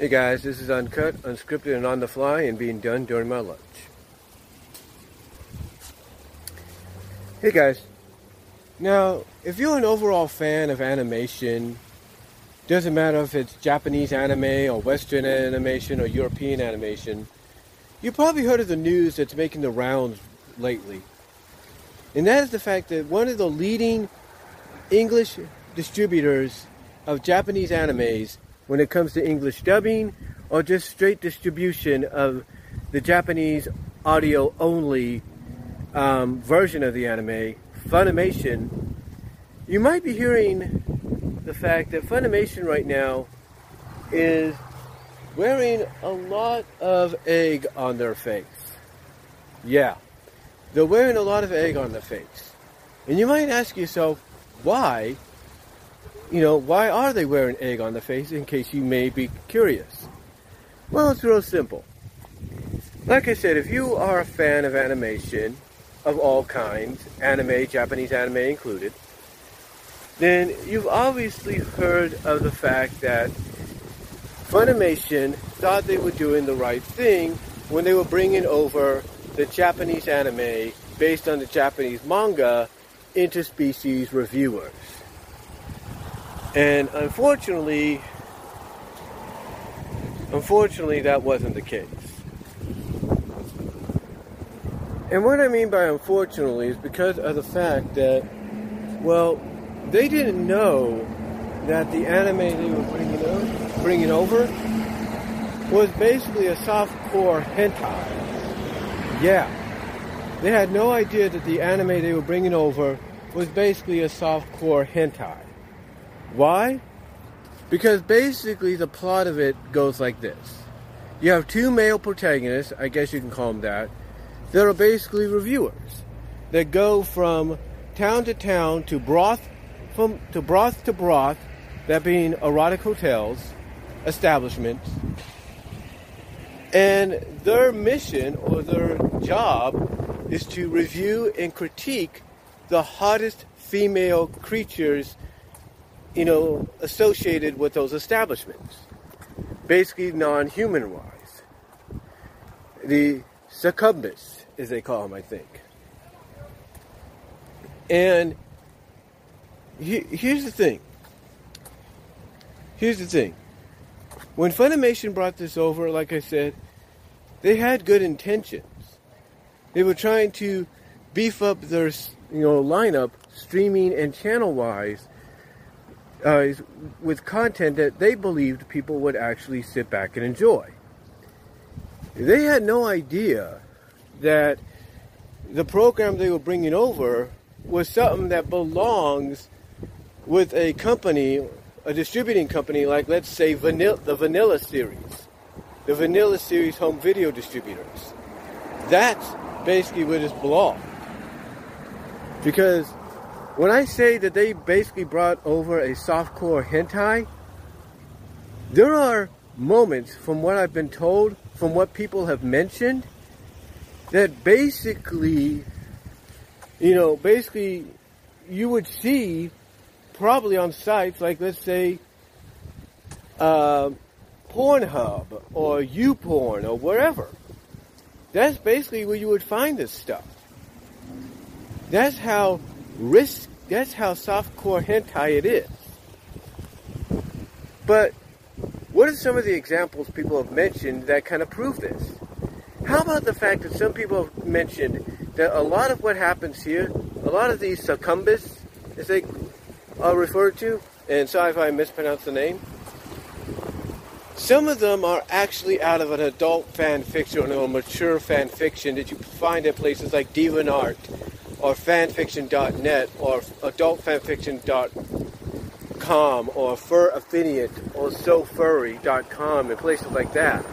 Hey guys, this is uncut, unscripted, and on the fly, and being done during my lunch. Hey guys, now if you're an overall fan of animation, doesn't matter if it's Japanese anime or Western animation or European animation, you probably heard of the news that's making the rounds lately. And that is the fact that one of the leading English distributors of Japanese animes when it comes to English dubbing or just straight distribution of the Japanese audio only um, version of the anime, Funimation, you might be hearing the fact that Funimation right now is wearing a lot of egg on their face. Yeah, they're wearing a lot of egg on their face. And you might ask yourself, why you know, why are they wearing egg on the face in case you may be curious? Well, it's real simple. Like I said, if you are a fan of animation of all kinds, anime, Japanese anime included, then you've obviously heard of the fact that Funimation thought they were doing the right thing when they were bringing over the Japanese anime based on the Japanese manga Interspecies Reviewers. And unfortunately, unfortunately, that wasn't the case. And what I mean by unfortunately is because of the fact that, well, they didn't know that the anime they were bringing, over, bringing over was basically a soft core hentai. Yeah. They had no idea that the anime they were bringing over was basically a soft core hentai. Why? Because basically the plot of it goes like this. You have two male protagonists, I guess you can call them that, that are basically reviewers that go from town to town to broth from to broth to broth, that being erotic hotels, establishments. And their mission or their job is to review and critique the hottest female creatures you know, associated with those establishments. Basically, non human wise. The succubus, as they call them, I think. And he, here's the thing. Here's the thing. When Funimation brought this over, like I said, they had good intentions. They were trying to beef up their, you know, lineup, streaming and channel wise, uh, with content that they believed people would actually sit back and enjoy. They had no idea that the program they were bringing over was something that belongs with a company, a distributing company like, let's say, Vanilla, the Vanilla series, the Vanilla series home video distributors. That's basically where this belongs. Because when I say that they basically brought over a softcore hentai, there are moments from what I've been told, from what people have mentioned, that basically, you know, basically you would see probably on sites like, let's say, uh, Pornhub or YouPorn or wherever. That's basically where you would find this stuff. That's how risk that's how softcore hentai it is. But what are some of the examples people have mentioned that kind of prove this? How about the fact that some people have mentioned that a lot of what happens here, a lot of these succubus, as they are referred to, and sorry if I mispronounce the name, some of them are actually out of an adult fan fiction or mature fan fiction that you find at places like DeviantArt or fanfiction.net or adultfanfiction.com or fur affiliate or sofurry.com and places like that.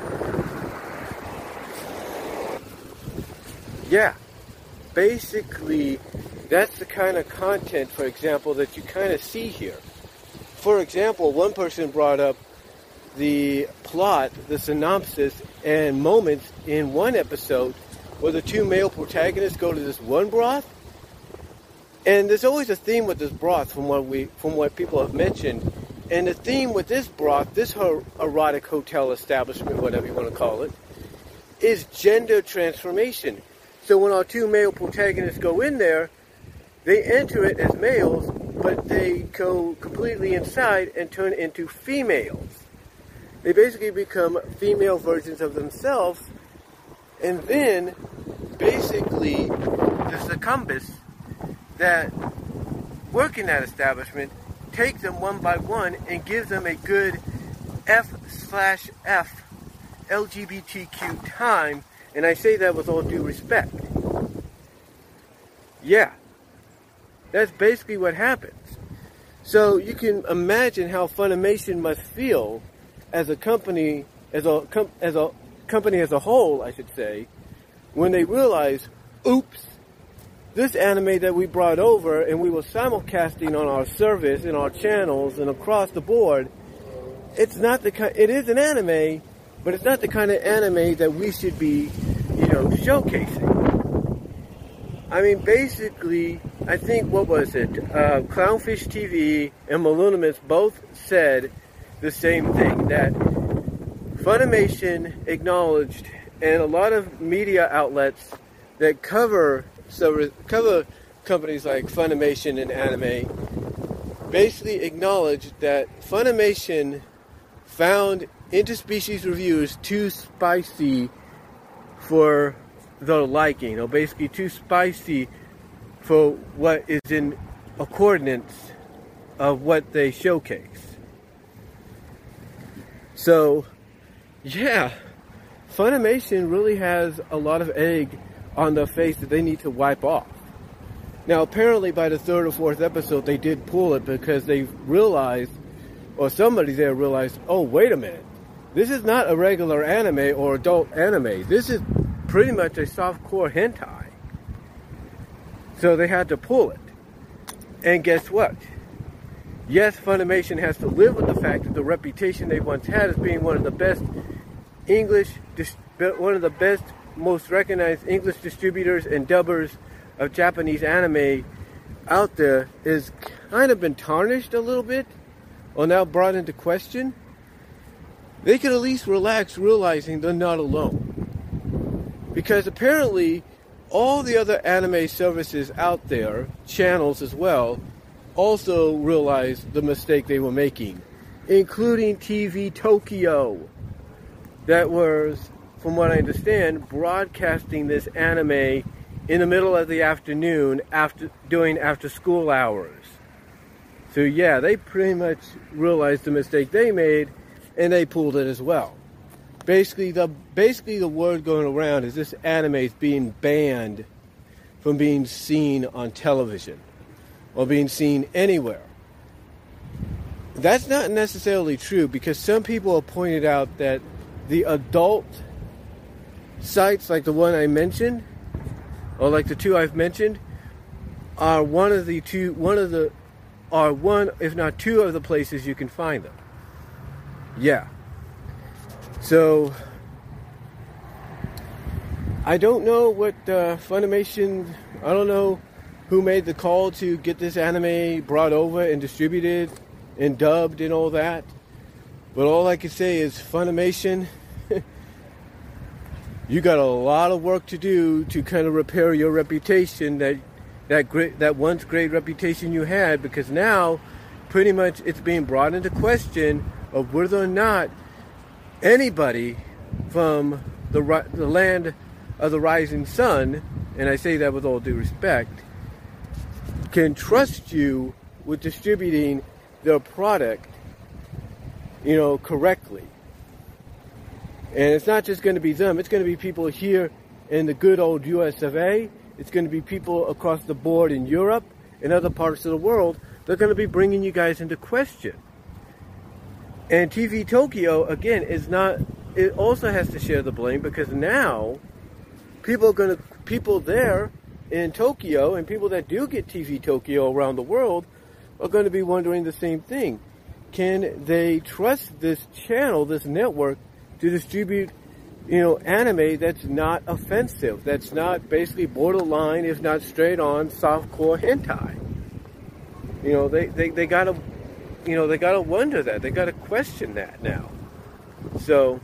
Yeah, basically, that's the kind of content, for example, that you kind of see here. For example, one person brought up the plot, the synopsis, and moments in one episode where the two male protagonists go to this one broth and there's always a theme with this broth from what we from what people have mentioned And the theme with this broth, this erotic hotel establishment, whatever you want to call it, is gender transformation. So when our two male protagonists go in there, they enter it as males, but they go completely inside and turn into females. They basically become female versions of themselves, and then basically the succumbus that work in that establishment take them one by one and give them a good F slash F LGBTQ time, and I say that with all due respect. Yeah, that's basically what happens. So you can imagine how Funimation must feel as a company, as a as a company as a whole, I should say, when they realize, oops, this anime that we brought over and we were simulcasting on our service in our channels and across the board, it's not the kind. It is an anime, but it's not the kind of anime that we should be, you know, showcasing. I mean, basically, I think, what was it? Uh, Clownfish TV and Malunimus both said the same thing, that Funimation acknowledged, and a lot of media outlets that cover, so cover companies like Funimation and anime basically acknowledged that Funimation found interspecies reviews too spicy for the liking, or basically too spicy for what is in accordance of what they showcase. So, yeah, Funimation really has a lot of egg on their face that they need to wipe off. Now, apparently, by the third or fourth episode, they did pull it because they realized, or somebody there realized, oh, wait a minute. This is not a regular anime or adult anime. This is pretty much a softcore hentai. So they had to pull it. And guess what? Yes, Funimation has to live with the fact that the reputation they once had as being one of the best English, one of the best, most recognized English distributors and dubbers of Japanese anime out there is kind of been tarnished a little bit or now brought into question. They could at least relax realizing they're not alone. Because apparently, all the other anime services out there, channels as well, also realized the mistake they were making, including TV Tokyo, that was, from what I understand, broadcasting this anime in the middle of the afternoon after doing after school hours. So yeah, they pretty much realized the mistake they made and they pulled it as well basically the basically the word going around is this anime is being banned from being seen on television or being seen anywhere. That's not necessarily true because some people have pointed out that the adult sites like the one I mentioned or like the two I've mentioned are one of the two one of the are one if not two of the places you can find them. Yeah. So I don't know what uh, Funimation. I don't know who made the call to get this anime brought over and distributed and dubbed and all that. But all I can say is Funimation. You got a lot of work to do to kind of repair your reputation that that great that once great reputation you had because now pretty much it's being brought into question of whether or not anybody from the, the land of the rising sun, and I say that with all due respect, can trust you with distributing their product, you know, correctly. And it's not just going to be them, it's going to be people here in the good old US of A. It's going to be people across the board in Europe and other parts of the world. They're going to be bringing you guys into question. And TV Tokyo, again, is not, it also has to share the blame because now people are going to, people there in Tokyo and people that do get TV Tokyo around the world are going to be wondering the same thing. Can they trust this channel, this network, to distribute, you know, anime that's not offensive, that's not basically borderline, if not straight on, softcore hentai? You know, they, they, they gotta you know, they got to wonder that. They got to question that now. So,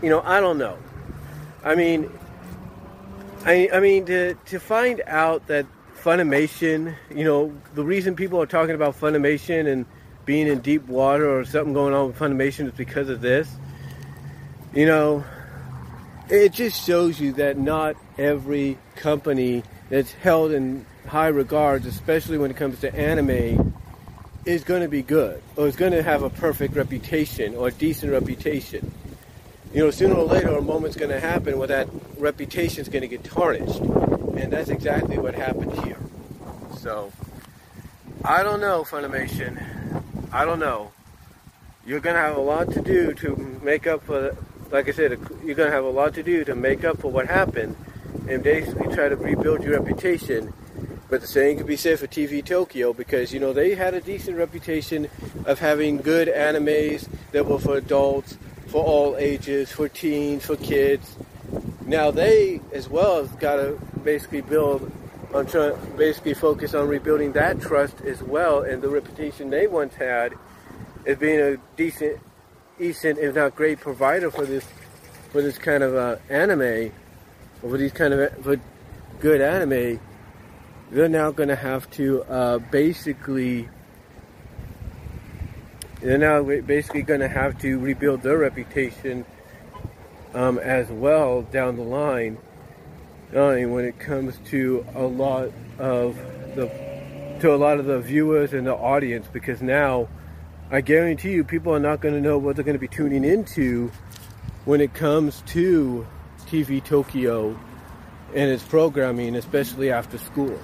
you know, I don't know. I mean, I, I mean, to, to find out that Funimation, you know, the reason people are talking about Funimation and being in deep water or something going on with Funimation is because of this. You know, it just shows you that not every company that's held in high regards, especially when it comes to anime, is going to be good or is going to have a perfect reputation or a decent reputation. You know, sooner or later, a moment's going to happen where that reputation is going to get tarnished. And that's exactly what happened here. So, I don't know, Funimation. I don't know. You're going to have a lot to do to make up for, like I said, you're going to have a lot to do to make up for what happened and basically try to rebuild your reputation. But the same could be said for TV Tokyo because, you know, they had a decent reputation of having good animes that were for adults, for all ages, for teens, for kids. Now they, as well, have got to basically build on trying, basically focus on rebuilding that trust as well and the reputation they once had as being a decent, decent, if not great provider for this, for this kind of uh, anime for these kind of for good anime, they're now going to have to uh, basically they're now basically going to have to rebuild their reputation um, as well down the line. When it comes to a lot of the to a lot of the viewers and the audience, because now I guarantee you, people are not going to know what they're going to be tuning into when it comes to TV Tokyo and its programming, especially after school.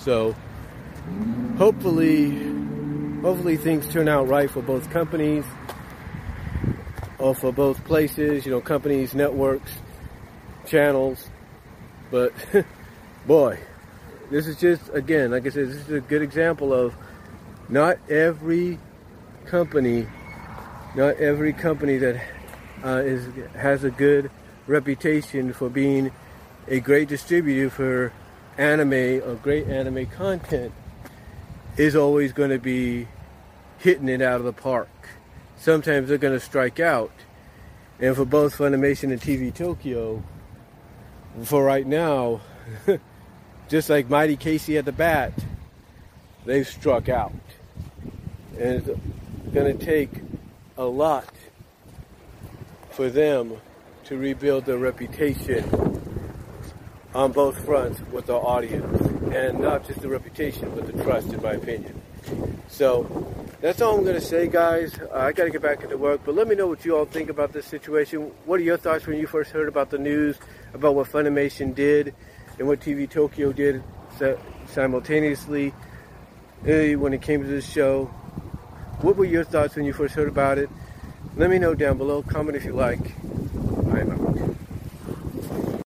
So hopefully, hopefully things turn out right for both companies, or for both places. You know, companies, networks, channels. But boy, this is just again, like I said, this is a good example of not every company, not every company that uh, is has a good reputation for being a great distributor for anime or great anime content is always going to be hitting it out of the park. Sometimes they're going to strike out. And for both Funimation and TV Tokyo, for right now, just like Mighty Casey at the bat, they've struck out. And it's going to take a lot for them to rebuild their reputation on both fronts with the audience. And not just the reputation, but the trust, in my opinion. So, that's all I'm going to say, guys. Uh, I got to get back into work, but let me know what you all think about this situation. What are your thoughts when you first heard about the news, about what Funimation did, and what TV Tokyo did simultaneously when it came to this show? What were your thoughts when you first heard about it? Let me know down below. Comment if you like.